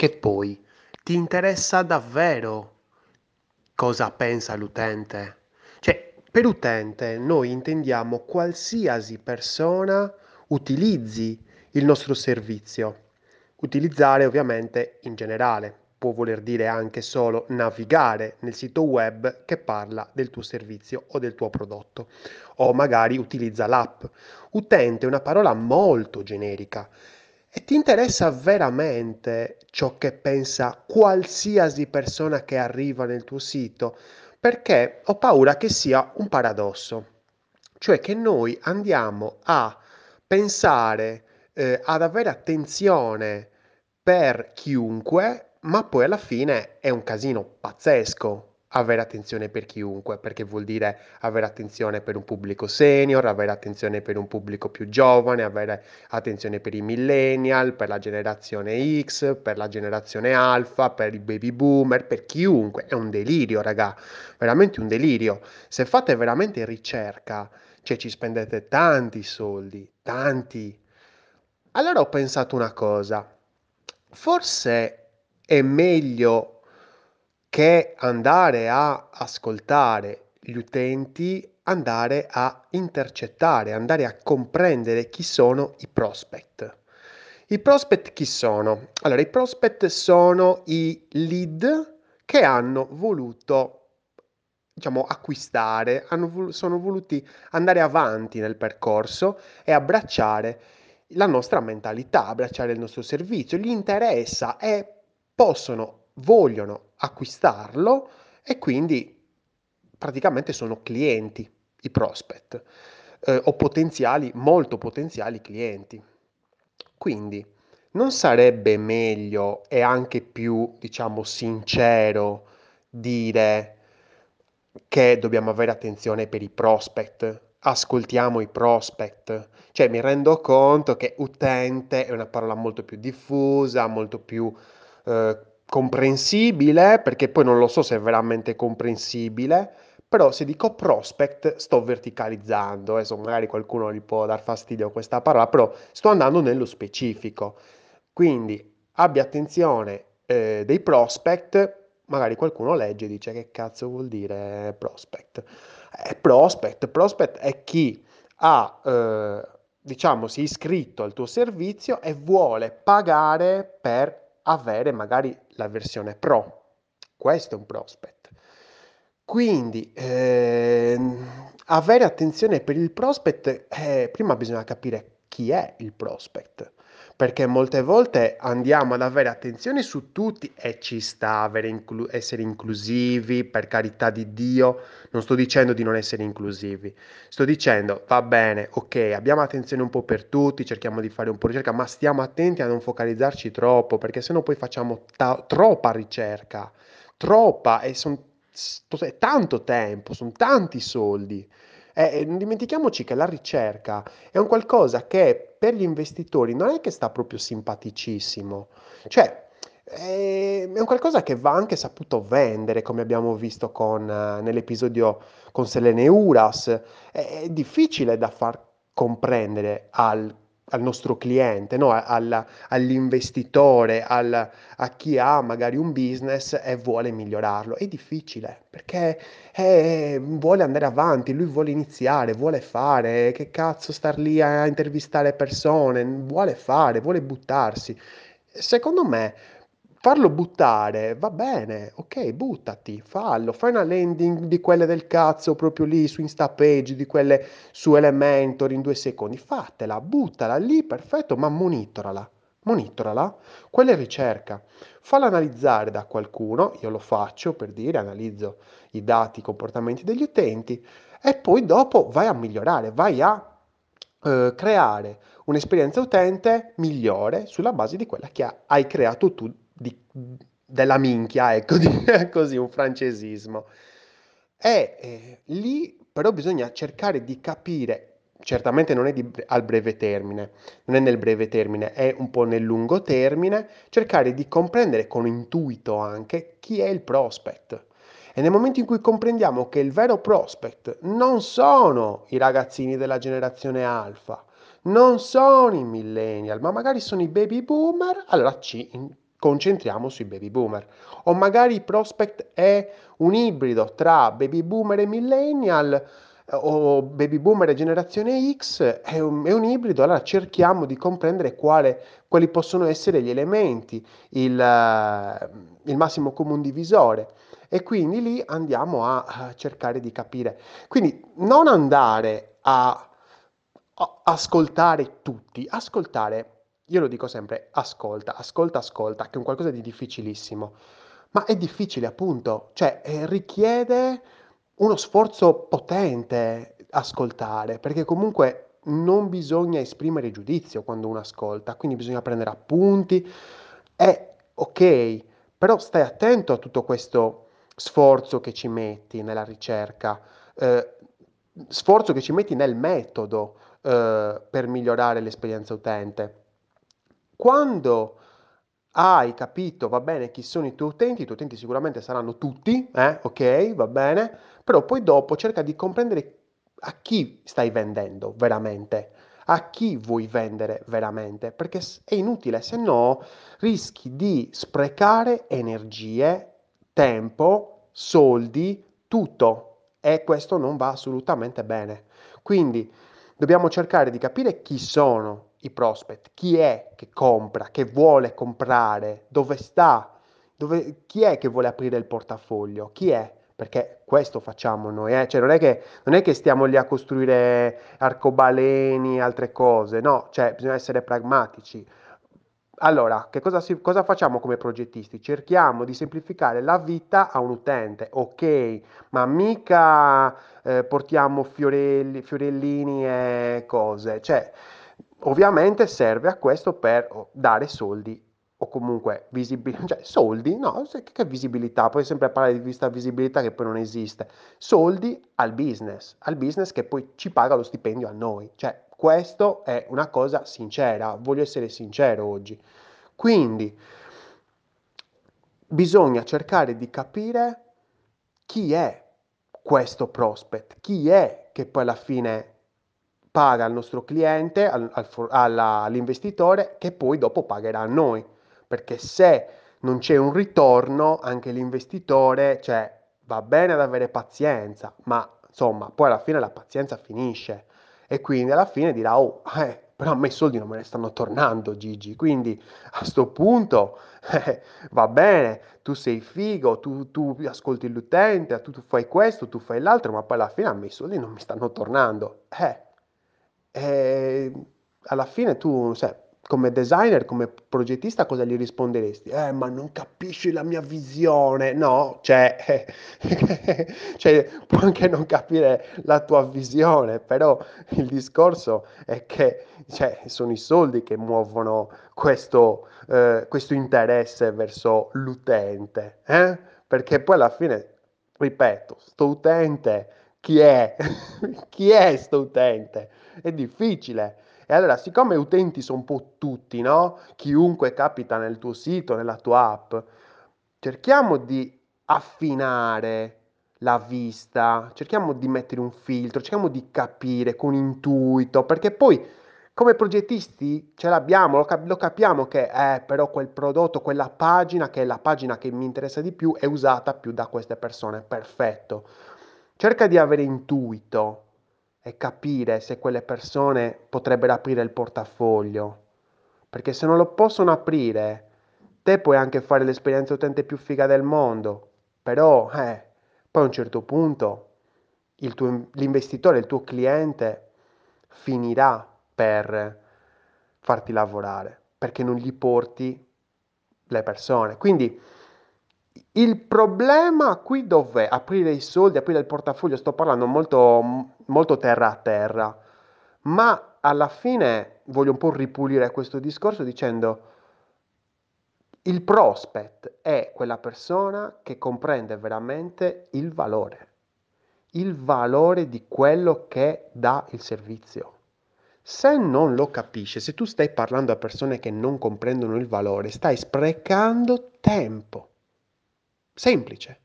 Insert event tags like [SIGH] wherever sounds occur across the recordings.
che poi ti interessa davvero cosa pensa l'utente? Cioè, per utente noi intendiamo qualsiasi persona utilizzi il nostro servizio. Utilizzare ovviamente in generale, può voler dire anche solo navigare nel sito web che parla del tuo servizio o del tuo prodotto o magari utilizza l'app. Utente è una parola molto generica e ti interessa veramente ciò che pensa qualsiasi persona che arriva nel tuo sito? Perché ho paura che sia un paradosso, cioè che noi andiamo a pensare, eh, ad avere attenzione per chiunque ma poi alla fine è un casino pazzesco avere attenzione per chiunque, perché vuol dire avere attenzione per un pubblico senior, avere attenzione per un pubblico più giovane, avere attenzione per i millennial, per la generazione X, per la generazione alfa, per i baby boomer, per chiunque. È un delirio, raga, veramente un delirio. Se fate veramente ricerca, cioè ci spendete tanti soldi, tanti. Allora ho pensato una cosa, forse è meglio che andare a ascoltare gli utenti, andare a intercettare, andare a comprendere chi sono i prospect. I prospect chi sono? Allora, i prospect sono i lead che hanno voluto diciamo, acquistare, hanno, sono voluti andare avanti nel percorso e abbracciare la nostra mentalità, abbracciare il nostro servizio, gli interessa e possono, vogliono acquistarlo e quindi praticamente sono clienti i prospect eh, o potenziali, molto potenziali clienti. Quindi non sarebbe meglio e anche più, diciamo, sincero dire che dobbiamo avere attenzione per i prospect, ascoltiamo i prospect, cioè mi rendo conto che utente è una parola molto più diffusa, molto più eh, comprensibile, perché poi non lo so se è veramente comprensibile, però se dico prospect sto verticalizzando, adesso magari qualcuno gli può dar fastidio a questa parola, però sto andando nello specifico. Quindi abbia attenzione eh, dei prospect, magari qualcuno legge e dice che cazzo vuol dire prospect. Eh, prospect, prospect è chi ha, eh, diciamo, si è iscritto al tuo servizio e vuole pagare per avere magari la versione Pro. Questo è un prospect. Quindi ehm, avere attenzione per il prospect, eh, prima bisogna capire chi è il prospect perché molte volte andiamo ad avere attenzione su tutti e ci sta inclu- essere inclusivi, per carità di Dio, non sto dicendo di non essere inclusivi, sto dicendo va bene, ok, abbiamo attenzione un po' per tutti, cerchiamo di fare un po' di ricerca, ma stiamo attenti a non focalizzarci troppo, perché sennò poi facciamo ta- troppa ricerca, troppa e sono tanto tempo, sono tanti soldi. E non dimentichiamoci che la ricerca è un qualcosa che per gli investitori non è che sta proprio simpaticissimo, cioè è un qualcosa che va anche saputo vendere, come abbiamo visto con, nell'episodio con Selene Uras, è, è difficile da far comprendere al al nostro cliente, no? al, all'investitore, al, a chi ha magari un business e vuole migliorarlo. È difficile perché eh, vuole andare avanti, lui vuole iniziare, vuole fare, che cazzo star lì a intervistare persone, vuole fare, vuole buttarsi. Secondo me farlo buttare va bene, ok, buttati, fallo, fai una landing di quelle del cazzo proprio lì su Instapage, di quelle su Elementor in due secondi, fatela, buttala lì, perfetto, ma monitorala, monitorala, quella è ricerca, falla analizzare da qualcuno, io lo faccio per dire, analizzo i dati, i comportamenti degli utenti e poi dopo vai a migliorare, vai a eh, creare un'esperienza utente migliore sulla base di quella che hai creato tu di, della minchia, ecco, [LAUGHS] di, così un francesismo. E eh, lì però bisogna cercare di capire, certamente non è di, al breve termine, non è nel breve termine, è un po' nel lungo termine, cercare di comprendere con intuito anche chi è il prospect. E nel momento in cui comprendiamo che il vero prospect non sono i ragazzini della generazione alfa, non sono i millennial, ma magari sono i baby boomer, allora ci concentriamo sui baby boomer. O magari prospect è un ibrido tra baby boomer e millennial o baby boomer e generazione X è un, è un ibrido, allora cerchiamo di comprendere quale, quali possono essere gli elementi, il, il massimo comune divisore e quindi lì andiamo a, a cercare di capire. Quindi non andare a, a ascoltare tutti, ascoltare, io lo dico sempre, ascolta, ascolta, ascolta, che è un qualcosa di difficilissimo, ma è difficile appunto, cioè eh, richiede uno sforzo potente ascoltare, perché comunque non bisogna esprimere giudizio quando uno ascolta, quindi bisogna prendere appunti, è ok, però stai attento a tutto questo sforzo che ci metti nella ricerca, eh, sforzo che ci metti nel metodo eh, per migliorare l'esperienza utente. Quando hai capito, va bene, chi sono i tuoi utenti, i tuoi utenti sicuramente saranno tutti, eh, ok, va bene, però poi dopo cerca di comprendere a chi stai vendendo veramente, a chi vuoi vendere veramente, perché è inutile, se no rischi di sprecare energie, tempo, soldi, tutto e questo non va assolutamente bene. Quindi dobbiamo cercare di capire chi sono i prospect, chi è che compra, che vuole comprare, dove sta, dove, chi è che vuole aprire il portafoglio, chi è, perché questo facciamo noi, eh? cioè non è, che, non è che stiamo lì a costruire arcobaleni, altre cose, no, cioè bisogna essere pragmatici. Allora, che cosa, si, cosa, facciamo come progettisti? Cerchiamo di semplificare la vita a un utente, ok, ma mica eh, portiamo fiorelli, fiorellini e cose, cioè Ovviamente serve a questo per oh, dare soldi o comunque visibilità, [LAUGHS] cioè soldi, no, che visibilità, poi sempre parlare di vista visibilità che poi non esiste, soldi al business, al business che poi ci paga lo stipendio a noi, cioè questo è una cosa sincera, voglio essere sincero oggi. Quindi bisogna cercare di capire chi è questo prospect, chi è che poi alla fine paga al nostro cliente, al, al, all'investitore, che poi dopo pagherà a noi. Perché se non c'è un ritorno, anche l'investitore, cioè, va bene ad avere pazienza, ma insomma, poi alla fine la pazienza finisce. E quindi alla fine dirà, oh, eh, però a me i soldi non me ne stanno tornando, Gigi. Quindi a questo punto [LAUGHS] eh, va bene, tu sei figo, tu, tu ascolti l'utente, tu, tu, fai questo, tu fai l'altro, ma poi alla fine a me i soldi non mi stanno tornando. Eh, e alla fine tu, sai, come designer, come progettista, cosa gli risponderesti? Eh, ma non capisci la mia visione. No, cioè, [LAUGHS] cioè, può anche non capire la tua visione, però il discorso è che cioè, sono i soldi che muovono questo, eh, questo interesse verso l'utente. Eh? Perché poi alla fine, ripeto, sto utente, chi è? [LAUGHS] chi è sto utente? è difficile. E allora, siccome utenti sono un po' tutti, no? Chiunque capita nel tuo sito, nella tua app, cerchiamo di affinare la vista, cerchiamo di mettere un filtro, cerchiamo di capire con intuito, perché poi come progettisti ce l'abbiamo, lo, cap- lo capiamo che eh, però quel prodotto, quella pagina, che è la pagina che mi interessa di più, è usata più da queste persone. Perfetto. Cerca di avere intuito e capire se quelle persone potrebbero aprire il portafoglio. Perché se non lo possono aprire, te puoi anche fare l'esperienza utente più figa del mondo, però eh, poi a un certo punto il tuo, l'investitore, il tuo cliente finirà per farti lavorare perché non gli porti le persone. Quindi il problema qui dov'è? Aprire i soldi, aprire il portafoglio, sto parlando molto, molto terra a terra, ma alla fine voglio un po' ripulire questo discorso dicendo il prospect è quella persona che comprende veramente il valore, il valore di quello che dà il servizio. Se non lo capisce, se tu stai parlando a persone che non comprendono il valore, stai sprecando tempo. Semplice.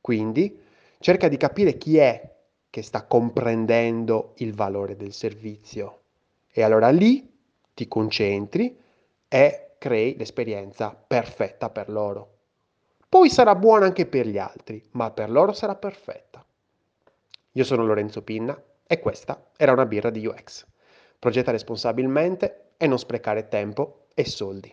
Quindi cerca di capire chi è che sta comprendendo il valore del servizio e allora lì ti concentri e crei l'esperienza perfetta per loro. Poi sarà buona anche per gli altri, ma per loro sarà perfetta. Io sono Lorenzo Pinna e questa era una birra di UX. Progetta responsabilmente e non sprecare tempo e soldi.